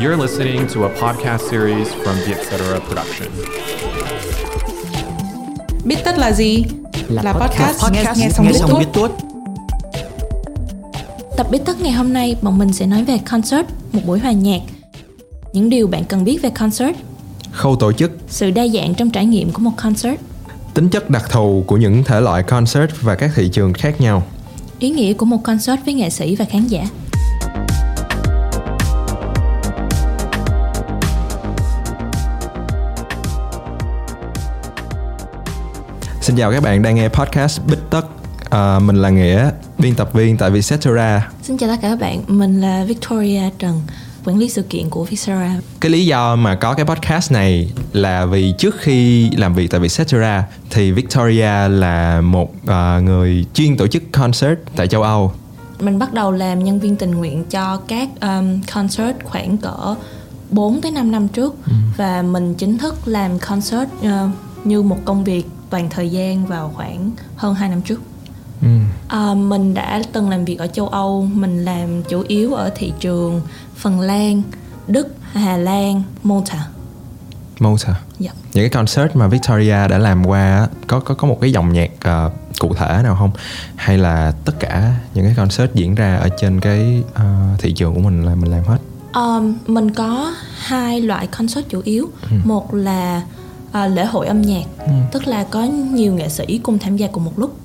You're listening to a podcast series from the Etc. Production. Biết tất là gì? Là, podcast, podcast nghe, nghe xong biết xong tuốt. biết tuốt Tập biết tất ngày hôm nay, bọn mình sẽ nói về concert, một buổi hòa nhạc. Những điều bạn cần biết về concert, khâu tổ chức sự đa dạng trong trải nghiệm của một concert, tính chất đặc thù của những thể loại concert và các thị trường khác nhau ý nghĩa của một concert với nghệ sĩ và khán giả. Xin chào các bạn đang nghe podcast bích tất. À, mình là nghĩa biên tập viên tại vietcetera. Xin chào tất cả các bạn, mình là Victoria Trần, quản lý sự kiện của Vietcetera. cái lý do mà có cái podcast này là vì trước khi làm việc tại Vietcetera thì Victoria là một à, người chuyên tổ chức concert tại châu Âu. Mình bắt đầu làm nhân viên tình nguyện cho các um, concert khoảng cỡ 4 tới 5 năm trước và mình chính thức làm concert uh, như một công việc toàn thời gian vào khoảng hơn 2 năm trước. ừ. À, mình đã từng làm việc ở châu Âu, mình làm chủ yếu ở thị trường Phần Lan, Đức, Hà Lan, Malta. Malta Dạ. những cái concert mà Victoria đã làm qua có có có một cái dòng nhạc ờ, cụ thể nào không hay là tất cả những cái concert diễn ra ở trên cái ờ, thị trường của mình là mình làm hết Um, mình có hai loại concert chủ yếu. Một là à, lễ hội âm nhạc, tức là có nhiều nghệ sĩ cùng tham gia cùng một lúc.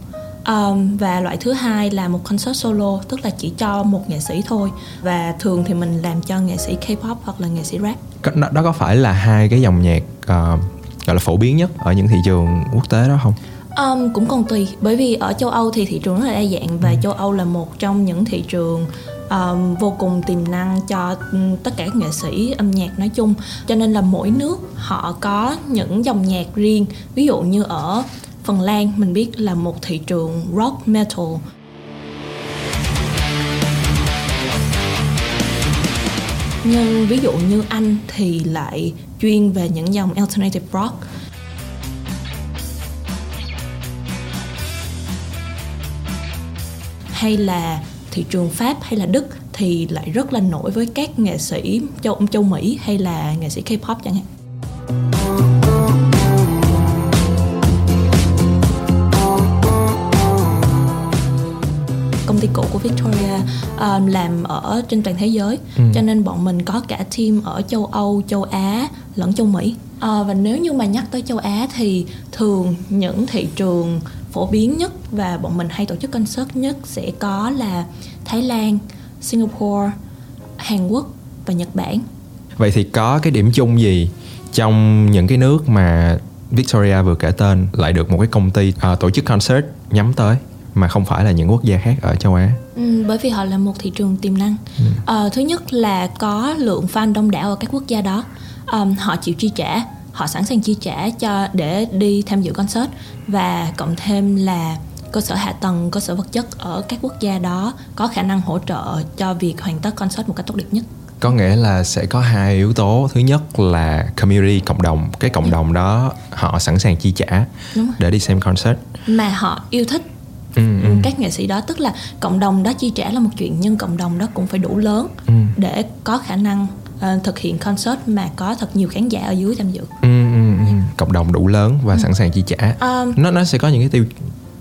Um, và loại thứ hai là một concert solo, tức là chỉ cho một nghệ sĩ thôi. Và thường thì mình làm cho nghệ sĩ K-pop hoặc là nghệ sĩ rap. Đó, đó có phải là hai cái dòng nhạc ờ, gọi là phổ biến nhất ở những thị trường quốc tế đó không Um, cũng còn tùy bởi vì ở châu Âu thì thị trường rất là đa dạng và châu Âu là một trong những thị trường um, vô cùng tiềm năng cho tất cả nghệ sĩ âm nhạc nói chung. Cho nên là mỗi nước họ có những dòng nhạc riêng. Ví dụ như ở Phần Lan mình biết là một thị trường rock metal. Nhưng ví dụ như Anh thì lại chuyên về những dòng alternative rock. Hay là thị trường Pháp hay là Đức thì lại rất là nổi với các nghệ sĩ châu châu Mỹ hay là nghệ sĩ K-pop chẳng hạn. công ty cũ của Victoria um, làm ở trên toàn thế giới cho nên bọn mình có cả team ở châu Âu, châu Á lẫn châu Mỹ Ờ, và nếu như mà nhắc tới châu Á thì thường những thị trường phổ biến nhất và bọn mình hay tổ chức concert nhất sẽ có là Thái Lan, Singapore, Hàn Quốc và Nhật Bản vậy thì có cái điểm chung gì trong những cái nước mà Victoria vừa kể tên lại được một cái công ty ờ, tổ chức concert nhắm tới mà không phải là những quốc gia khác ở châu Á Ừ, bởi vì họ là một thị trường tiềm năng. Ờ, thứ nhất là có lượng fan đông đảo ở các quốc gia đó. Ờm, họ chịu chi trả, họ sẵn sàng chi trả cho để đi tham dự concert. Và cộng thêm là cơ sở hạ tầng, cơ sở vật chất ở các quốc gia đó có khả năng hỗ trợ cho việc hoàn tất concert một cách tốt đẹp nhất. có nghĩa là sẽ có hai yếu tố. Thứ nhất là community cộng đồng. Cái cộng đồng đó họ sẵn sàng chi trả để đi xem concert. Mà họ yêu thích ừ, ừ. các nghệ sĩ đó. Tức là cộng đồng đó chi trả là một chuyện nhưng cộng đồng đó cũng phải đủ lớn Ừ. để có khả năng ờ, thực hiện concert mà có thật nhiều khán giả ở dưới tham dự. Ừ, ừ, ừ. cộng đồng đủ lớn và sẵn sàng chi trả. Um, nó nó sẽ có những cái tiêu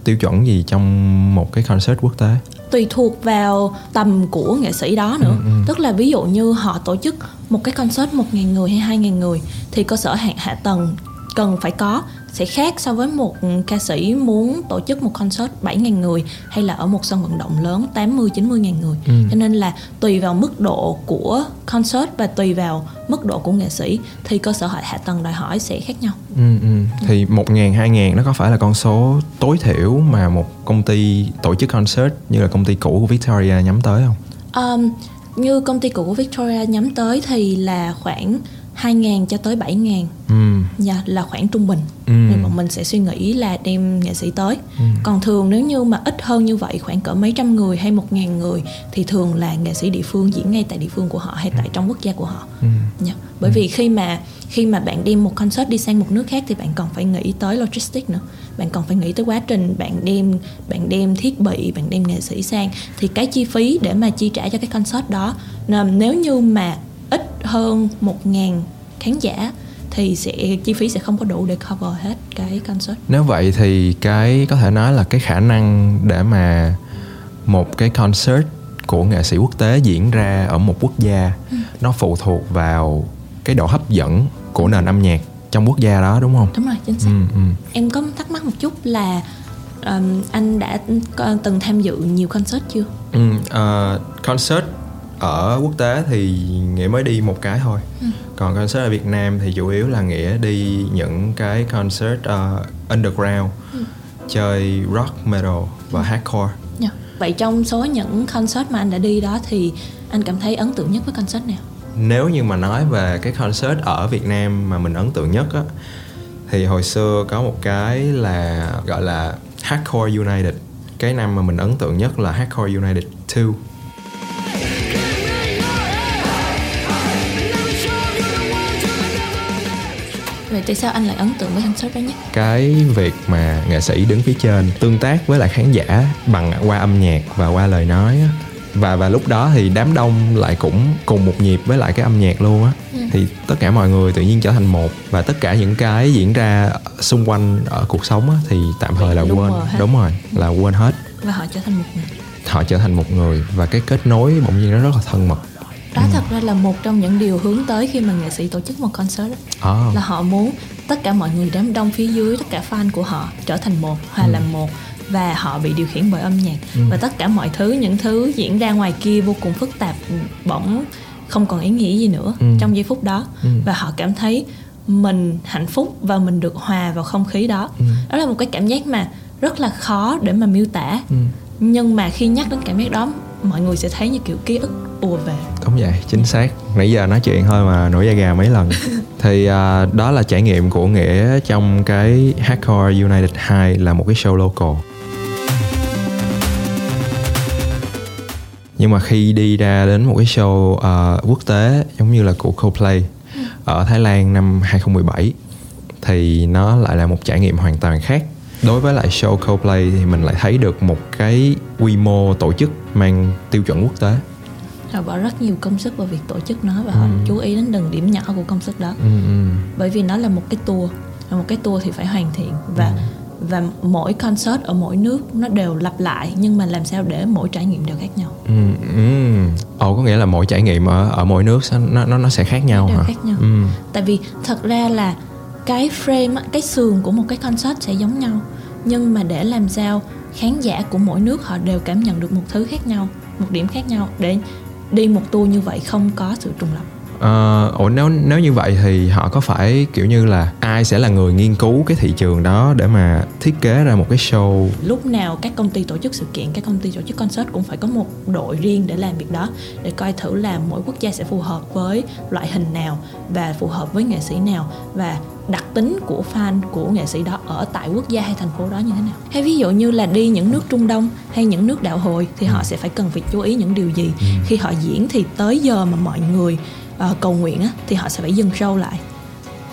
tiêu chuẩn gì trong một cái concert quốc tế? Tùy thuộc vào tầm của nghệ sĩ đó nữa. Ừ, tức là ví dụ như họ tổ chức một cái concert một ngàn người hay hai ngàn người thì cơ sở hạ, hạ tầng cần phải có sẽ khác so với một ca sĩ muốn tổ chức một concert 7 ngàn người hay là ở một sân vận động lớn 80 90 ngàn người Ừ. cho nên là tùy vào mức độ của concert và tùy vào mức độ của nghệ sĩ thì cơ sở hạ hạ tầng đòi hỏi sẽ khác nhau ừ, ừ. thì một ngàn hai ngàn nó có phải là con số tối thiểu mà một công ty tổ chức concert như là công ty cũ của Victoria nhắm tới không Um, như công ty cũ của Victoria nhắm tới thì là khoảng 2.000 cho tới 7.000 ừ. Dạ là khoảng trung bình. Ừ. Nên bọn mình sẽ suy nghĩ là đem nghệ sĩ tới. Còn thường nếu như mà ít hơn như vậy Khoảng cỡ mấy trăm người hay một ngàn người Thì thường là nghệ sĩ địa phương diễn ngay tại địa phương của họ Hay tại trong quốc gia của họ. Dạ. Bởi vì khi mà khi mà bạn đem một concert đi sang một nước khác Thì bạn còn phải nghĩ tới logistics nữa. Bạn còn phải nghĩ tới quá trình Bạn đem bạn đem thiết bị Bạn đem nghệ sĩ sang. Thì cái chi phí để mà chi trả cho cái concert đó Nếu như mà ít hơn 1.000 khán giả thì sẽ chi phí sẽ không có đủ để cover hết cái concert nếu vậy thì cái có thể nói là cái khả năng để mà một cái concert của nghệ sĩ quốc tế diễn ra ở một quốc gia ừ. nó phụ thuộc vào cái độ hấp dẫn của nền âm nhạc trong quốc gia đó đúng không đúng rồi chính xác ừ, ừ. em có thắc mắc một chút là um, anh đã từng tham dự nhiều concert chưa ừ, uh, concert ở quốc tế thì nghĩa mới đi một cái thôi ừ. còn concert ở việt nam thì chủ yếu là nghĩa đi những cái concert uh, underground ừ. chơi rock metal và ừ. hardcore yeah. Dạ. vậy trong số những concert mà anh đã đi đó thì anh cảm thấy ấn tượng nhất với concert nào nếu như mà nói về cái concert ở việt nam mà mình ấn tượng nhất á thì hồi xưa có một cái là gọi là hardcore united cái năm mà mình ấn tượng nhất là hardcore united 2 Vậy tại sao anh lại ấn tượng với concert đó nhất? Cái việc mà nghệ sĩ đứng phía trên tương tác với lại khán giả bằng qua âm nhạc và qua lời nói và và lúc đó thì đám đông lại cũng cùng một nhịp với lại cái âm nhạc luôn á. Ừ. thì tất cả mọi người tự nhiên trở thành một và tất cả những cái diễn ra xung quanh ở cuộc sống á thì tạm thời là quên. đúng rồi là quên hết. Và họ trở thành một người. Họ trở thành một người và cái kết nối bỗng nhiên nó rất là thân mật đó ừ. thật ra là một trong những điều hướng tới khi mà nghệ sĩ tổ chức một concert đó. À. là họ muốn tất cả mọi người đám đông phía dưới tất cả fan của họ trở thành một hòa ừ. làm một và họ bị điều khiển bởi âm nhạc ừ. và tất cả mọi thứ những thứ diễn ra ngoài kia vô cùng phức tạp bỗng không còn ý nghĩa gì nữa ừ. trong giây phút đó ừ. và họ cảm thấy mình hạnh phúc và mình được hòa vào không khí đó ừ. đó là một cái cảm giác mà rất là khó để mà miêu tả ừ. nhưng mà khi nhắc đến cảm giác đó mọi người sẽ thấy như kiểu ký ức ùa về. Đúng vậy chính xác. Nãy giờ nói chuyện thôi mà nổi da gà mấy lần. Thì uh, đó là trải nghiệm của nghĩa trong cái hardcore united 2 là một cái show local. Nhưng mà khi đi ra đến một cái show uh, quốc tế giống như là của Coldplay ở Thái Lan năm 2017 thì nó lại là một trải nghiệm hoàn toàn khác đối với lại show Coldplay thì mình lại thấy được một cái quy mô tổ chức mang tiêu chuẩn quốc tế họ bỏ rất nhiều công sức vào việc tổ chức nó và ừ. họ chú ý đến từng điểm nhỏ của công sức đó ừ, ừ. bởi vì nó là một cái tour và một cái tour thì phải hoàn thiện và ừ và mỗi concert ở mỗi nước nó đều lặp lại nhưng mà làm sao để mỗi trải nghiệm đều khác nhau. Ừ, ừ. Ồ có nghĩa là mỗi trải nghiệm ở ở mỗi nước nó nó nó sẽ khác nhau đều hả? khác nhau. Ừ. Tại vì thật ra là cái frame cái sườn của một cái concert sẽ giống nhau nhưng mà để làm sao khán giả của mỗi nước họ đều cảm nhận được một thứ khác nhau, một điểm khác nhau để đi một tour như vậy không có sự trùng lập uh, ủa nếu nếu như vậy thì họ có phải kiểu như là ai sẽ là người nghiên cứu cái thị trường đó để mà thiết kế ra một cái show lúc nào các công ty tổ chức sự kiện các công ty tổ chức concert cũng phải có một đội riêng để làm việc đó để coi thử là mỗi quốc gia sẽ phù hợp với loại hình nào và phù hợp với nghệ sĩ nào và đặc tính của fan của nghệ sĩ đó ở tại quốc gia hay thành phố đó như thế nào hay ví dụ như là đi những nước trung đông hay những nước đạo hồi thì họ ừ. sẽ phải cần phải chú ý những điều gì ừ. khi họ diễn thì tới giờ mà mọi người uh, cầu nguyện á, thì họ sẽ phải dừng show lại.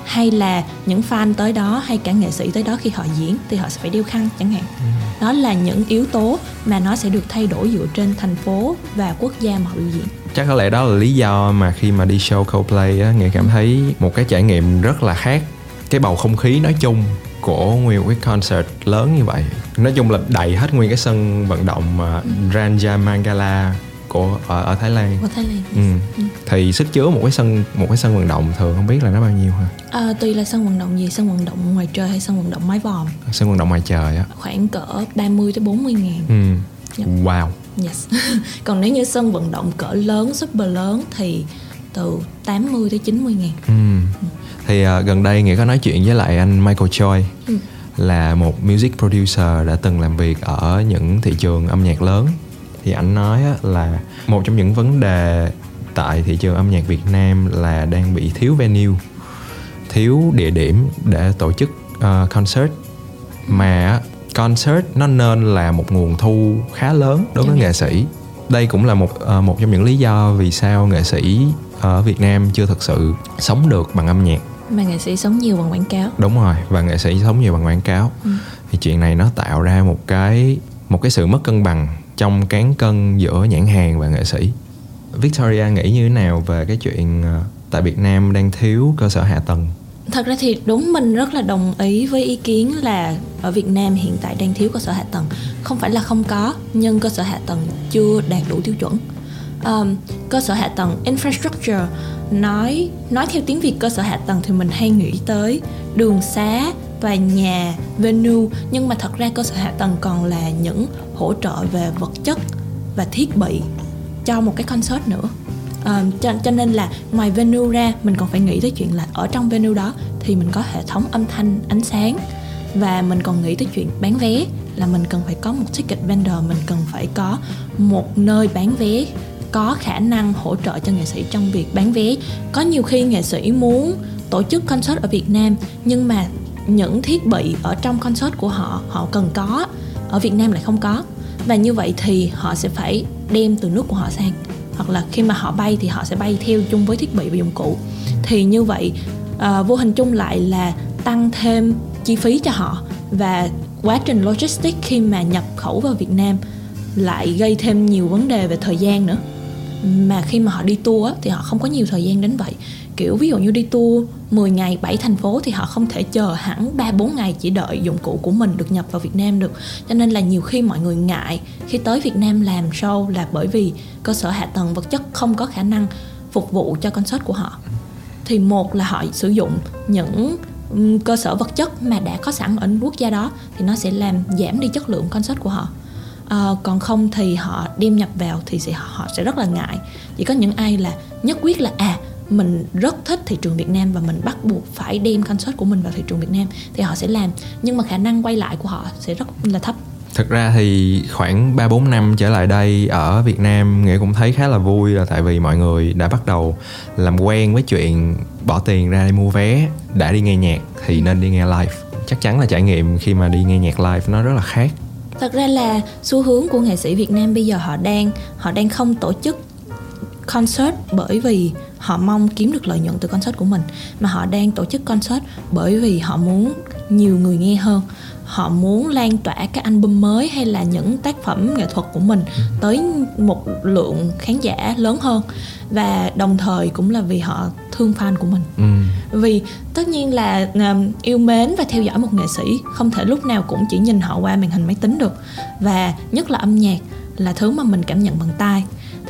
Hay là những fan tới đó hay cả nghệ sĩ tới đó khi họ diễn thì họ sẽ phải đeo khăn chẳng hạn. Ừ. đó là những yếu tố mà nó sẽ được thay đổi dựa trên thành phố và quốc gia mà họ biểu diễn. Chắc có lẽ đó là lý do mà khi mà đi show Coldplay á nghệ cảm thấy một cái trải nghiệm rất là khác. Cái bầu không khí nói chung của nguyên một cái concert lớn như vậy. Nói chung là đầy hết nguyên cái sân vận động uh, Ranja Mangala của ở, ở Thái Lan. Ở Thái Lan. Ừ. ừ. Thì sức chứa một cái sân một cái sân vận động thường không biết là nó bao nhiêu hả? À, tùy là sân vận động gì, sân vận động ngoài trời hay sân vận động mái vòm. Sân vận động ngoài trời á. Khoảng cỡ 30 tới 40 ngàn. Ừ. Yep. Dạ. Wow. Yes. Còn nếu như sân vận động cỡ lớn, super lớn thì từ 80 tới 90 ngàn. Ừ. ừ. Thì uh, gần đây Nghĩa có nói chuyện với lại anh Michael Choi. Ừ là một music producer đã từng làm việc ở những thị trường âm nhạc lớn thì anh nói là một trong những vấn đề tại thị trường âm nhạc Việt Nam là đang bị thiếu venue thiếu địa điểm để tổ chức uh, concert. Mà concert nó nên là một nguồn thu khá lớn đối với nghệ sĩ. Đây cũng là một uh, một trong những lý do vì sao nghệ sĩ ở Việt Nam chưa thực sự sống được bằng âm nhạc. Mà nghệ sĩ sống nhiều bằng quảng cáo. Đúng rồi và nghệ sĩ sống nhiều bằng quảng cáo. Ừ. thì chuyện này nó tạo ra một cái một cái sự mất cân bằng trong cán cân giữa nhãn hàng và nghệ sĩ. Victoria nghĩ như thế nào về cái chuyện ờ, tại Việt Nam đang thiếu cơ sở hạ tầng? Thật ra thì đúng mình rất là đồng ý với ý kiến là ở Việt Nam hiện tại đang thiếu cơ sở hạ tầng. Không phải là không có nhưng cơ sở hạ tầng chưa đạt đủ tiêu chuẩn. Um, cơ sở hạ tầng infrastructure nói nói theo tiếng Việt cơ sở hạ tầng thì mình hay nghĩ tới đường xá tòa nhà venue nhưng mà thật ra cơ sở hạ tầng còn là những hỗ trợ về vật chất và thiết bị cho một cái concert nữa. À, cho, cho nên là ngoài venue ra mình còn phải nghĩ tới chuyện là ở trong venue đó thì mình có hệ thống âm thanh ánh sáng. Và mình còn nghĩ tới chuyện bán vé là mình cần phải có một ticket vendor mình cần phải có một nơi bán vé có khả năng hỗ trợ cho nghệ sĩ trong việc bán vé. Có nhiều khi nghệ sĩ muốn tổ chức concert ở Việt Nam nhưng mà những thiết bị ở trong concert của họ họ cần có. Ở Việt Nam lại không có. Và như vậy thì họ sẽ phải đem từ nước của họ sang. Hoặc là khi mà họ bay thì họ sẽ bay theo chung với thiết bị và dụng cụ. Thì như vậy à, vô hình chung lại là tăng thêm chi phí cho họ. Và quá trình logistics khi mà nhập khẩu vào Việt Nam lại gây thêm nhiều vấn đề về thời gian nữa mà khi mà họ đi tour thì họ không có nhiều thời gian đến vậy kiểu, ví dụ như đi tour 10 ngày 7 thành phố thì họ không thể chờ hẳn 3 4 ngày chỉ đợi dụng cụ của mình được nhập vào Việt Nam được. Cho nên là nhiều khi mọi người ngại khi tới Việt Nam làm show là bởi vì cơ sở hạ tầng vật chất không có khả năng phục vụ cho concert của họ. Thì một là họ sử dụng những cơ sở vật chất mà đã có sẵn ở quốc gia đó thì nó sẽ làm giảm đi chất lượng concert của họ à, còn không thì họ đem nhập vào thì sẽ họ sẽ rất là ngại. Chỉ có những ai là nhất quyết là à mình rất thích thị trường Việt Nam và mình bắt buộc phải đem concert của mình vào thị trường Việt Nam thì họ sẽ làm. Nhưng mà khả năng quay lại của họ sẽ rất là thấp. Thực ra thì khoảng 3 4 năm trở lại đây ở Việt Nam nghĩa cũng thấy khá là vui là tại vì mọi người đã bắt đầu làm quen với chuyện bỏ tiền ra đi mua vé, đã đi nghe nhạc thì nên đi nghe live. Chắc chắn là trải nghiệm khi mà đi nghe nhạc live nó rất là khác thật ra là xu hướng của nghệ sĩ Việt Nam bây giờ họ đang họ đang không tổ chức concert bởi vì họ mong kiếm được lợi nhuận từ concert của mình, mà họ đang tổ chức concert bởi vì họ muốn nhiều người nghe hơn họ muốn lan tỏa các album mới hay là những tác phẩm nghệ thuật của mình ừ. tới một lượng khán giả lớn hơn và đồng thời cũng là vì họ thương fan của mình ừ. vì tất nhiên là uh, yêu mến và theo dõi một nghệ sĩ không thể lúc nào cũng chỉ nhìn họ qua màn hình máy tính được và nhất là âm nhạc là thứ mà mình cảm nhận bằng tai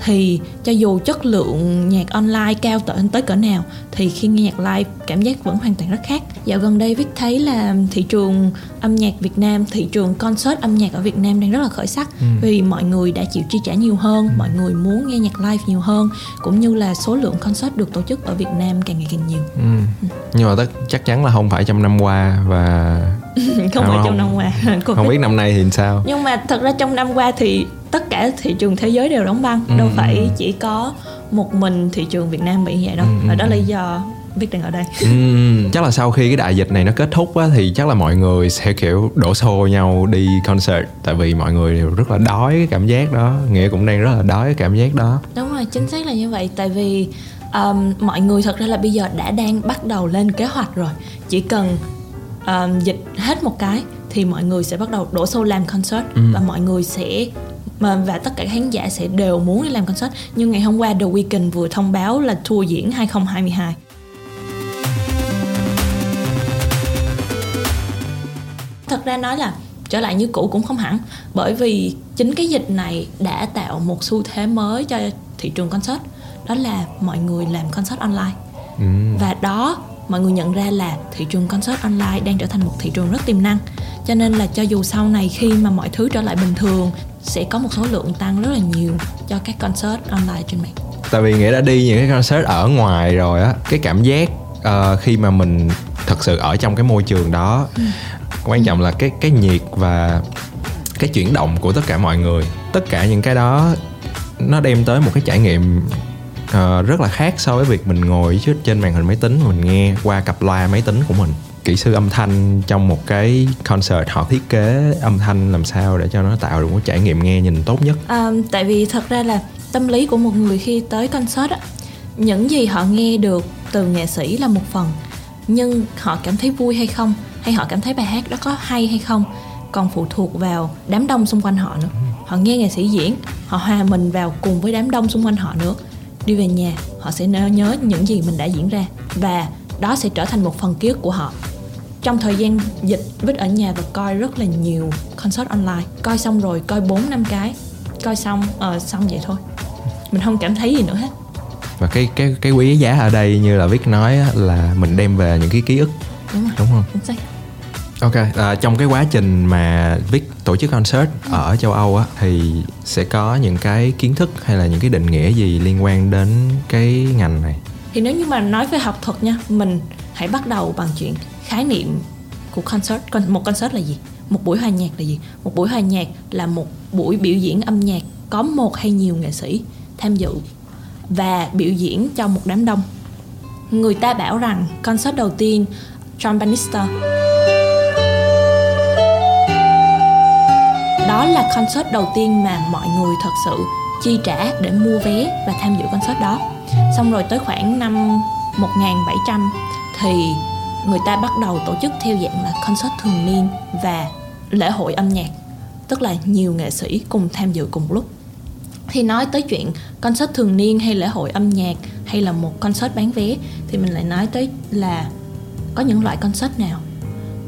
thì cho dù chất lượng nhạc online cao tới tới cỡ nào thì khi nghe nhạc live cảm giác vẫn hoàn toàn rất khác dạo gần đây viết thấy là thị trường âm nhạc Việt Nam thị trường concert âm nhạc ở Việt Nam đang rất là khởi sắc ừ. vì mọi người đã chịu chi trả nhiều hơn ừ. mọi người muốn nghe nhạc live nhiều hơn cũng như là số lượng concert được tổ chức ở Việt Nam càng ngày càng nhiều ừ. Ừ. nhưng mà tất chắc chắn là không phải trong năm qua và không, không phải trong năm qua. Không biết năm nay thì sao? Nhưng mà thật ra trong năm qua thì tất cả thị trường thế giới đều đóng băng. Ừ. đâu phải chỉ có một mình thị trường Việt Nam bị vậy đâu. Ừ. và đó là lý do Viết đang ở đây. Ừ, Chắc là sau khi cái đại dịch này nó kết thúc á, Thì chắc là mọi người sẽ kiểu đổ xô nhau đi concert. Tại vì mọi người đều rất là đói cái cảm giác đó. Nghĩa cũng đang rất là đói cái cảm giác đó. Đúng rồi, chính xác là như vậy. Tại vì um, mọi người thật ra là bây giờ đã đang bắt đầu lên kế hoạch rồi. Chỉ cần um, dịch hết một cái Thì mọi người sẽ bắt đầu đổ xô làm concert. Ừ. Và mọi người sẽ mà và tất cả khán giả sẽ đều muốn đi làm concert. Nhưng ngày hôm qua The Weeknd vừa thông báo là tour diễn 2022 thật ra nói là trở lại như cũ cũng không hẳn. Bởi vì chính cái dịch này đã tạo một xu thế mới cho thị trường concert. Đó là mọi người làm concert online. Ừ. và đó mọi người nhận ra là thị trường concert online đang trở thành một thị trường rất tiềm năng. Cho nên là cho dù sau này khi mà mọi thứ trở lại bình thường sẽ có một số lượng tăng rất là nhiều cho các concert online trên mạng. Tại vì nghĩa đã đi những cái concert ở ngoài rồi á cái cảm giác uh, khi mà mình thật sự ở trong cái môi trường đó ừ. quan trọng là cái cái nhiệt và cái chuyển động của tất cả mọi người. Tất cả những cái đó nó đem tới một cái trải nghiệm uh, rất là khác so với việc mình ngồi trước trên màn hình máy tính mình nghe qua cặp loa máy tính của mình. Kỹ sư âm thanh trong một cái concert họ thiết kế âm thanh làm sao để cho nó tạo được một trải nghiệm nghe nhìn tốt nhất? À, tại vì thật ra là tâm lý của một người khi tới concert á những gì họ nghe được từ nghệ sĩ là một phần nhưng họ cảm thấy vui hay không hay họ cảm thấy bài hát đó có hay hay không còn phụ thuộc vào đám đông xung quanh họ nữa. Họ nghe nghệ sĩ diễn họ hòa mình vào cùng với đám đông xung quanh họ nữa đi về nhà họ sẽ nhớ những gì mình đã diễn ra và đó sẽ trở thành một phần ký ức của họ. Trong thời gian dịch Bích ở nhà và coi rất là nhiều concert online. Coi xong rồi coi 4 năm cái. Coi xong ờ xong vậy thôi. Mình không cảm thấy gì nữa hết. Và cái cái cái quý giá ở đây như là Vic nói á, là mình đem về những cái ký ức. Đúng rồi. Đúng không? Chính xác Ok, à, trong cái quá trình mà Vic tổ chức concert ở châu Âu á thì sẽ có những cái kiến thức hay là những cái định nghĩa gì liên quan đến cái ngành này? thì nếu như mà nói về học thuật nha mình hãy bắt đầu bằng chuyện khái niệm của concert. Con- một concert là gì? Một buổi hòa nhạc là gì? Một buổi hòa nhạc là một buổi biểu diễn âm nhạc có một hay nhiều nghệ sĩ tham dự và biểu diễn cho một đám đông. Người ta bảo rằng concert đầu tiên John Bannister đó là concert đầu tiên mà mọi người thật sự chi trả để mua vé và tham dự concert đó. Xong rồi tới khoảng năm 1700 thì người ta bắt đầu tổ chức theo dạng là concert thường niên và lễ hội âm nhạc, tức là nhiều nghệ sĩ cùng tham dự cùng lúc. Thì nói tới chuyện concert thường niên hay lễ hội âm nhạc hay là một concert bán vé thì mình lại nói tới là có những loại concert nào.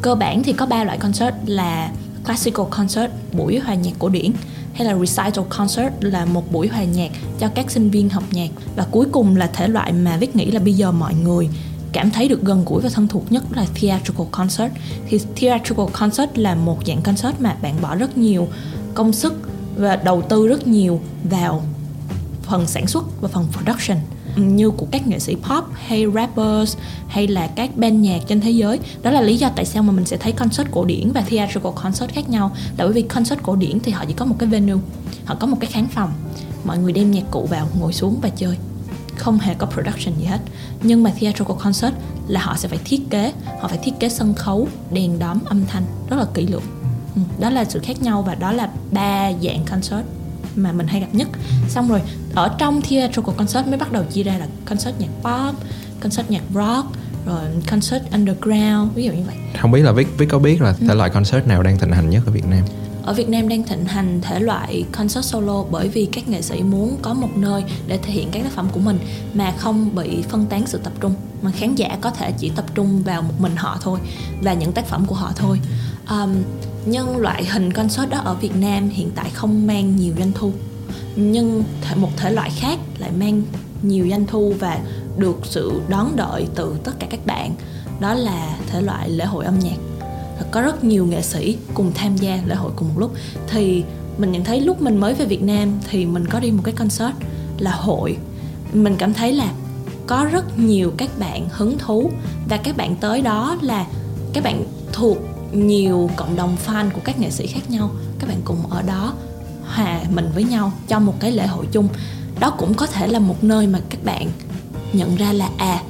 Cơ bản thì có ba loại concert là classical concert, buổi hòa nhạc cổ điển, hay là recital concert là một buổi hòa nhạc cho các sinh viên học nhạc. Và cuối cùng là thể loại mà Viết nghĩ là bây giờ mọi người cảm thấy được gần gũi và thân thuộc nhất là theatrical concert. Thì theatrical concert là một dạng concert mà bạn bỏ rất nhiều công sức và đầu tư rất nhiều vào phần sản xuất và phần production như của các nghệ sĩ pop, hay rappers, hay là các band nhạc trên thế giới. Đó là lý do tại sao mà mình sẽ thấy concert cổ điển và theatrical concert khác nhau. Là bởi vì concert cổ điển thì họ chỉ có một cái venue, họ có một cái khán phòng. Mọi người đem nhạc cụ vào, ngồi xuống và chơi. Không hề có production gì hết. Nhưng mà theatrical concert là họ sẽ phải thiết kế, họ phải thiết kế sân khấu, đèn đóm, âm thanh rất là kỹ lưỡng. Ừ, đó là sự khác nhau và đó là ba dạng concert mà mình hay gặp nhất. Xong rồi ở trong theatrical concert mới bắt đầu chia ra là concert nhạc pop concert nhạc rock rồi concert underground ví dụ như vậy. Không biết là Vic Vic có biết là thể loại concert nào đang thịnh hành nhất ở Việt Nam? ở Việt Nam đang thịnh hành thể loại concert solo bởi vì các nghệ sĩ muốn có một nơi để thể hiện các tác phẩm của mình mà không bị phân tán sự tập trung mà khán giả có thể chỉ tập trung vào một mình họ thôi và những tác phẩm của họ thôi. Um, nhưng loại hình concert đó ở Việt Nam hiện tại không mang nhiều doanh thu. Nhưng một thể loại khác lại mang nhiều doanh thu và được sự đón đợi từ tất cả các bạn. Đó là thể loại lễ hội âm nhạc. Có rất nhiều nghệ sĩ cùng tham gia lễ hội cùng một lúc. Thì mình nhận thấy lúc mình mới về Việt Nam thì mình có đi một cái concert là hội. Mình cảm thấy là có rất nhiều các bạn hứng thú và các bạn tới đó là các bạn thuộc nhiều cộng đồng fan của các nghệ sĩ khác nhau. Các bạn cùng ở đó hòa mình với nhau cho một cái lễ hội chung. Đó cũng có thể là một nơi mà các bạn nhận ra là à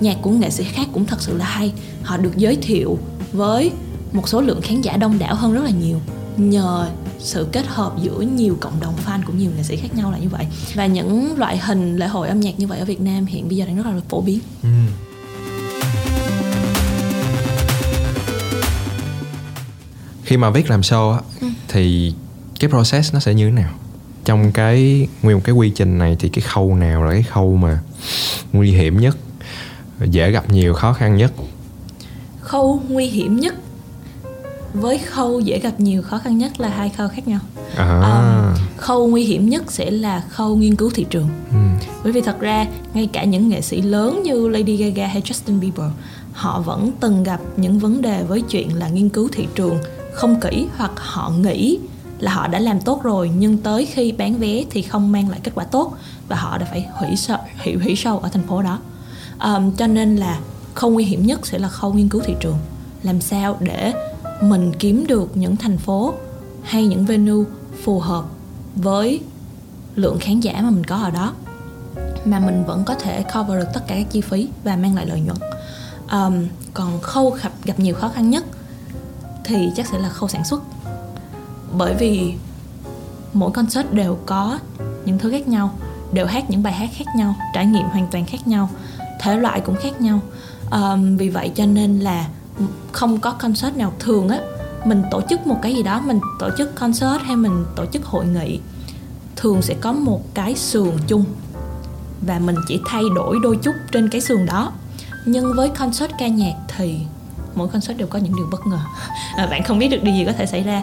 nhạc của nghệ sĩ khác cũng thật sự là hay. Họ được giới thiệu với một số lượng khán giả đông đảo hơn rất là nhiều nhờ sự kết hợp giữa nhiều cộng đồng fan của nhiều nghệ sĩ khác nhau là như vậy. Và những loại hình lễ hội âm nhạc như vậy ở Việt Nam hiện bây giờ đang rất là phổ biến. Ừ. Khi mà Vic làm show á thì cái process nó sẽ như thế nào? Trong cái nguyên một cái quy trình này thì cái khâu nào là cái khâu mà nguy hiểm nhất, dễ gặp nhiều khó khăn nhất? khâu nguy hiểm nhất với khâu dễ gặp nhiều khó khăn nhất là hai khâu khác nhau À. Um, khâu nguy hiểm nhất sẽ là khâu nghiên cứu thị trường Ừ. bởi vì thật ra ngay cả những nghệ sĩ lớn như Lady Gaga hay Justin Bieber họ vẫn từng gặp những vấn đề với chuyện là nghiên cứu thị trường không kỹ hoặc họ nghĩ là họ đã làm tốt rồi nhưng tới khi bán vé thì không mang lại kết quả tốt và họ đã phải hủy show, hủy, hủy show ở thành phố đó. Um, cho nên là khâu nguy hiểm nhất sẽ là khâu nghiên cứu thị trường. Làm sao để mình kiếm được những thành phố hay những venue phù hợp với lượng khán giả mà mình có ở đó mà mình vẫn có thể cover được tất cả các chi phí và mang lại lợi nhuận. Um, còn khâu gặp gặp nhiều khó khăn nhất thì chắc sẽ là khâu sản xuất. Bởi vì mỗi concert đều có những thứ khác nhau đều hát những bài hát khác nhau trải nghiệm hoàn toàn khác nhau thể loại cũng khác nhau. Um, vì vậy cho nên là không có concert nào thường á mình tổ chức một cái gì đó mình tổ chức concert hay mình tổ chức hội nghị thường sẽ có một cái sườn chung và mình chỉ thay đổi đôi chút trên cái sườn đó. Nhưng với concert ca nhạc thì mỗi concert đều có những điều bất ngờ. À, bạn không biết được điều gì có thể xảy ra.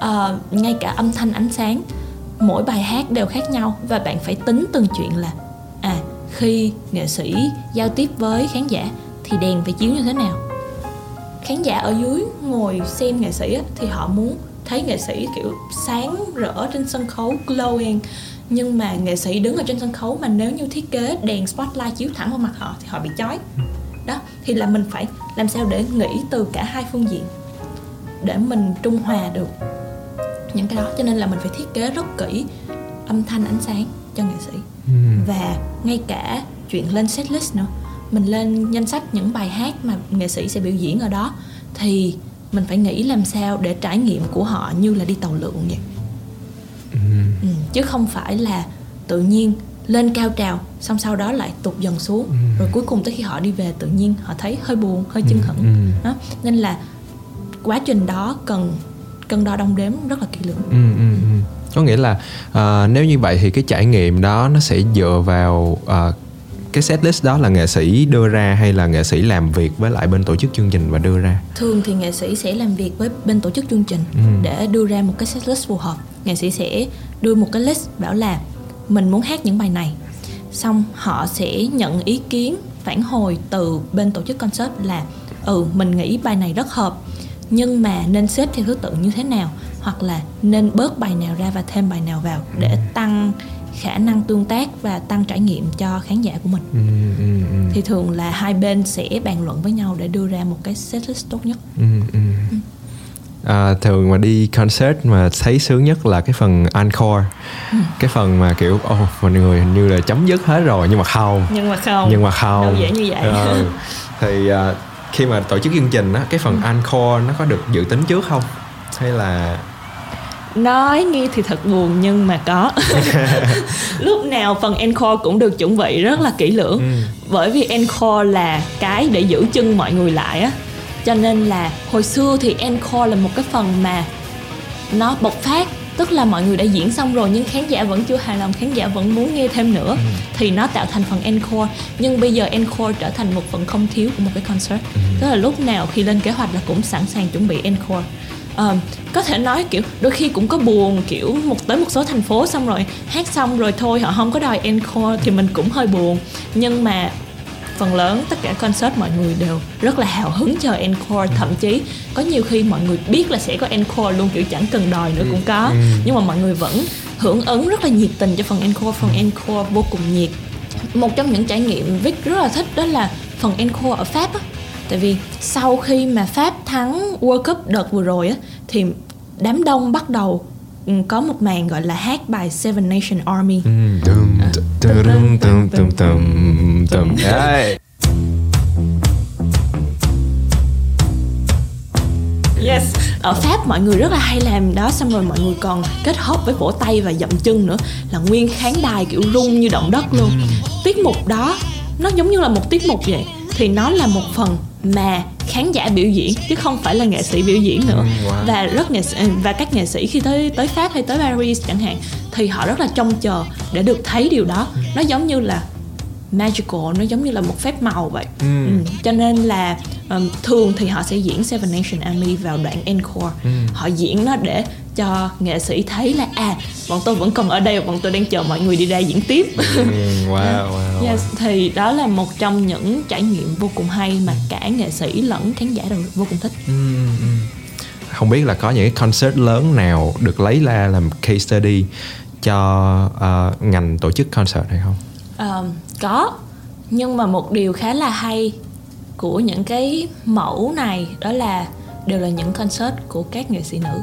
À, ngay cả âm thanh ánh sáng mỗi bài hát đều khác nhau và bạn phải tính từng chuyện là à khi nghệ sĩ giao tiếp với khán giả thì đèn phải chiếu như thế nào. Khán giả ở dưới ngồi xem nghệ sĩ thì họ muốn thấy nghệ sĩ kiểu sáng rỡ trên sân khấu glowing. Nhưng mà nghệ sĩ đứng ở trên sân khấu mà nếu như thiết kế đèn spotlight chiếu thẳng vào mặt họ thì họ bị chói. Ừ đó thì là mình phải làm sao để nghĩ từ cả hai phương diện để mình trung hòa được những cái đó. Cho nên là mình phải thiết kế rất kỹ âm thanh ánh sáng cho nghệ sĩ. Ừ. và ngay cả chuyện lên setlist nữa. Mình lên danh sách những bài hát mà nghệ sĩ sẽ biểu diễn ở đó thì mình phải nghĩ làm sao để trải nghiệm của họ như là đi tàu lượn vậy. Ừ, chứ không phải là tự nhiên lên cao trào xong sau đó lại tụt dần xuống. Rồi cuối cùng tới khi họ đi về tự nhiên họ thấy hơi buồn hơi chưng hửng. ừ. đó. Nên là quá trình đó cần cân đo đong đếm rất là kỹ lưỡng. Ừ, ừ, ừ. có nghĩa là ờ, nếu như vậy thì cái trải nghiệm đó nó sẽ dựa vào ờ, cái setlist đó là nghệ sĩ đưa ra hay là nghệ sĩ làm việc với lại bên tổ chức chương trình và đưa ra? Thường thì nghệ sĩ sẽ làm việc với bên tổ chức chương trình Ừ. để đưa ra một cái setlist phù hợp. Nghệ sĩ sẽ đưa một cái list bảo là mình muốn hát những bài này. Xong họ sẽ nhận ý kiến phản hồi từ bên tổ chức concert là ừ mình nghĩ bài này rất hợp nhưng mà nên xếp theo thứ tự như thế nào hoặc là nên bớt bài nào ra và thêm bài nào vào để tăng khả năng tương tác và tăng trải nghiệm cho khán giả của mình. Ừ, ừ, ừ, thì thường là hai bên sẽ bàn luận với nhau để đưa ra một cái setlist tốt nhất. Ừ, ừ. À, thường mà đi concert mà thấy sướng nhất là cái phần encore. Cái phần mà kiểu ô mọi người hình như là chấm dứt hết rồi nhưng mà không. Nhưng mà không. Nhưng mà không. Đâu dễ như vậy. Ờ, thì à, khi mà tổ chức chương trình á cái phần encore nó có được dự tính trước không? Hay là nói nghe thì thật buồn nhưng mà có. Lúc nào phần encore cũng được chuẩn bị rất là kỹ lưỡng. Ừ. bởi vì encore là cái để giữ chân mọi người lại á cho nên là hồi xưa thì encore là một cái phần mà nó bộc phát tức là mọi người đã diễn xong rồi nhưng khán giả vẫn chưa hài lòng khán giả vẫn muốn nghe thêm nữa. Thì nó tạo thành phần encore. Nhưng bây giờ encore trở thành một phần không thiếu của một cái concert. Tức là lúc nào khi lên kế hoạch là cũng sẵn sàng chuẩn bị encore. Ờ, có thể nói kiểu đôi khi cũng có buồn kiểu một tới một số thành phố xong rồi hát xong rồi thôi họ không có đòi encore thì mình cũng hơi buồn. Nhưng mà phần lớn tất cả concert mọi người đều rất là hào hứng chờ encore. Thậm chí có nhiều khi mọi người biết là sẽ có encore luôn kiểu chẳng cần đòi nữa cũng có. Nhưng mà mọi người vẫn hưởng ứng rất là nhiệt tình cho phần encore. Phần encore vô cùng nhiệt. Một trong những trải nghiệm Vic rất là thích đó là phần encore ở Pháp á. Tại vì sau khi mà Pháp thắng World Cup đợt vừa rồi á thì đám đông bắt đầu ừ, có một màn gọi là hát bài Seven Nation Army Tum. Đấy. Yes. Ở Pháp mọi người rất là hay làm đó xong rồi mọi người còn kết hợp với vỗ tay và dậm chân nữa là nguyên khán đài kiểu rung như động đất luôn. Tiết mục đó nó giống như là một tiết mục vậy thì nó là một phần mà khán giả biểu diễn chứ không phải là nghệ sĩ biểu diễn nữa Ừ, wow. và rất nghệ sĩ, và các nghệ sĩ khi tới tới Pháp hay tới Paris chẳng hạn thì họ rất là trông chờ để được thấy điều đó nó giống như là magical nó giống như là một phép màu vậy Ừ. Ừ, cho nên là um, thường thì họ sẽ diễn Seven Nation Army vào đoạn encore Ừ. họ diễn nó để cho nghệ sĩ thấy là à bọn tôi vẫn còn ở đây và bọn tôi đang chờ mọi người đi ra diễn tiếp Ừ, wow, wow, yes, wow. thì đó là một trong những trải nghiệm vô cùng hay mà cả nghệ sĩ lẫn khán giả đều vô cùng thích ừ. không biết là có những cái concert lớn nào được lấy ra làm case study cho ờ, ngành tổ chức concert hay không Có. Nhưng mà một điều khá là hay của những cái mẫu này đó là đều là những concert của các nghệ sĩ nữ.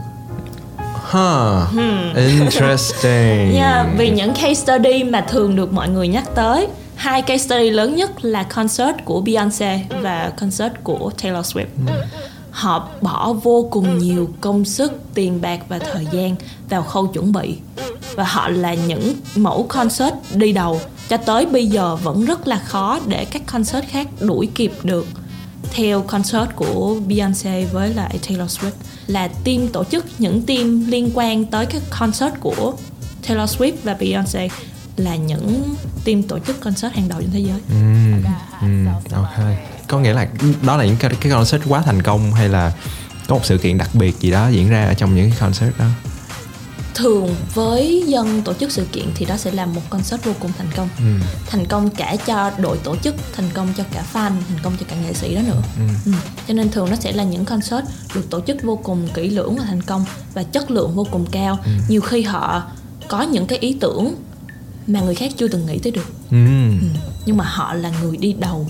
Huh, interesting. Yeah, vì những case study mà thường được mọi người nhắc tới. Hai case study lớn nhất là concert của Beyoncé và concert của Taylor Swift. Họ bỏ vô cùng nhiều công sức tiền bạc và thời gian vào khâu chuẩn bị. Và họ là những mẫu concert đi đầu cho tới bây giờ vẫn rất là khó để các concert khác đuổi kịp được. Theo concert của Beyoncé với lại Taylor Swift là team tổ chức những team liên quan tới các concert của Taylor Swift và Beyoncé là những team tổ chức concert hàng đầu trên thế giới. Ừm, ừm, ok. Có nghĩa là đó là những cái, cái concert quá thành công hay là có một sự kiện đặc biệt gì đó diễn ra ở trong những cái concert đó thường với dân tổ chức sự kiện thì đó sẽ là một concert vô cùng thành công ừ. thành công cả cho đội tổ chức thành công cho cả fan thành công cho cả nghệ sĩ đó nữa ừ. cho nên thường nó sẽ là những concert được tổ chức vô cùng kỹ lưỡng và thành công và chất lượng vô cùng cao ừ. nhiều khi họ có những cái ý tưởng mà người khác chưa từng nghĩ tới được Ừ. ừ. nhưng mà họ là người đi đầu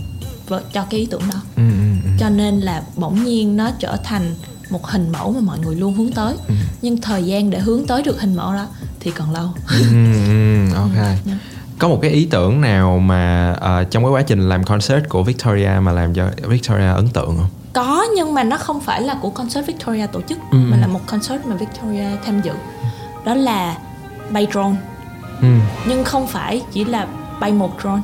cho cái ý tưởng đó Ừ, ừ, ừ. cho nên là bỗng nhiên nó trở thành một hình mẫu mà mọi người luôn hướng tới Ừ. nhưng thời gian để hướng tới được hình mẫu đó thì còn lâu Ừ, ừ, ok Dạ. có một cái ý tưởng nào mà ờ, trong cái quá trình làm concert của Victoria mà làm cho Victoria ấn tượng không có nhưng mà nó không phải là của concert Victoria tổ chức Ừ. mà là một concert mà Victoria tham dự đó là bay drone ừ. nhưng không phải chỉ là bay một drone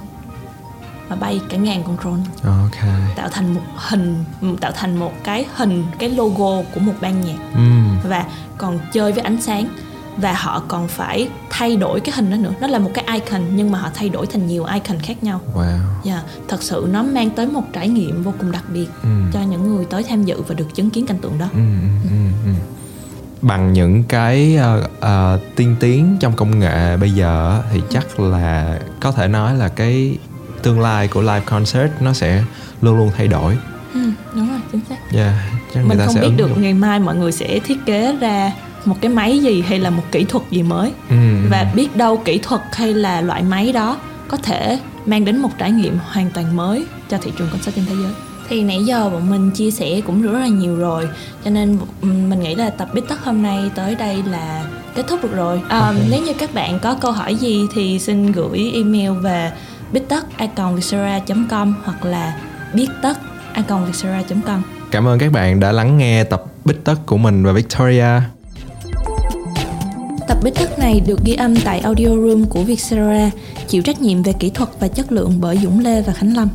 mà bay cả ngàn con drone ok tạo thành một hình tạo thành một cái hình cái logo của một ban nhạc ừ. và còn chơi với ánh sáng và họ còn phải thay đổi cái hình đó nữa nó là một cái icon nhưng mà họ thay đổi thành nhiều icon khác nhau wow Dạ, thật sự nó mang tới một trải nghiệm vô cùng đặc biệt Ừ. cho những người tới tham dự và được chứng kiến cảnh tượng đó. ừ, ừ, ừ, ừ. bằng những cái ờ, ờ, tiên tiến trong công nghệ bây giờ thì chắc là có thể nói là cái tương lai của live concert nó sẽ luôn luôn thay đổi Ừ, đúng rồi, chính xác. yeah, chắc người Mình ta không sẽ biết được dụng. ngày mai mọi người sẽ thiết kế ra một cái máy gì hay là một kỹ thuật gì mới Ừ, và biết đâu kỹ thuật hay là loại máy đó có thể mang đến một trải nghiệm hoàn toàn mới cho thị trường concert trên thế giới. Thì nãy giờ bọn mình chia sẻ cũng rất là nhiều rồi Cho nên mình nghĩ là tập Bít Tất hôm nay tới đây là kết thúc được rồi à, Nếu như các bạn có câu hỏi gì thì xin gửi email về bít tất com hoặc là biết tất com Cảm ơn các bạn đã lắng nghe tập Bích Tất của mình và Victoria. Tập Bít Tất này được ghi âm tại Audio Room của Vietcetera, chịu trách nhiệm về kỹ thuật và chất lượng bởi Dũng Lê và Khánh Lâm.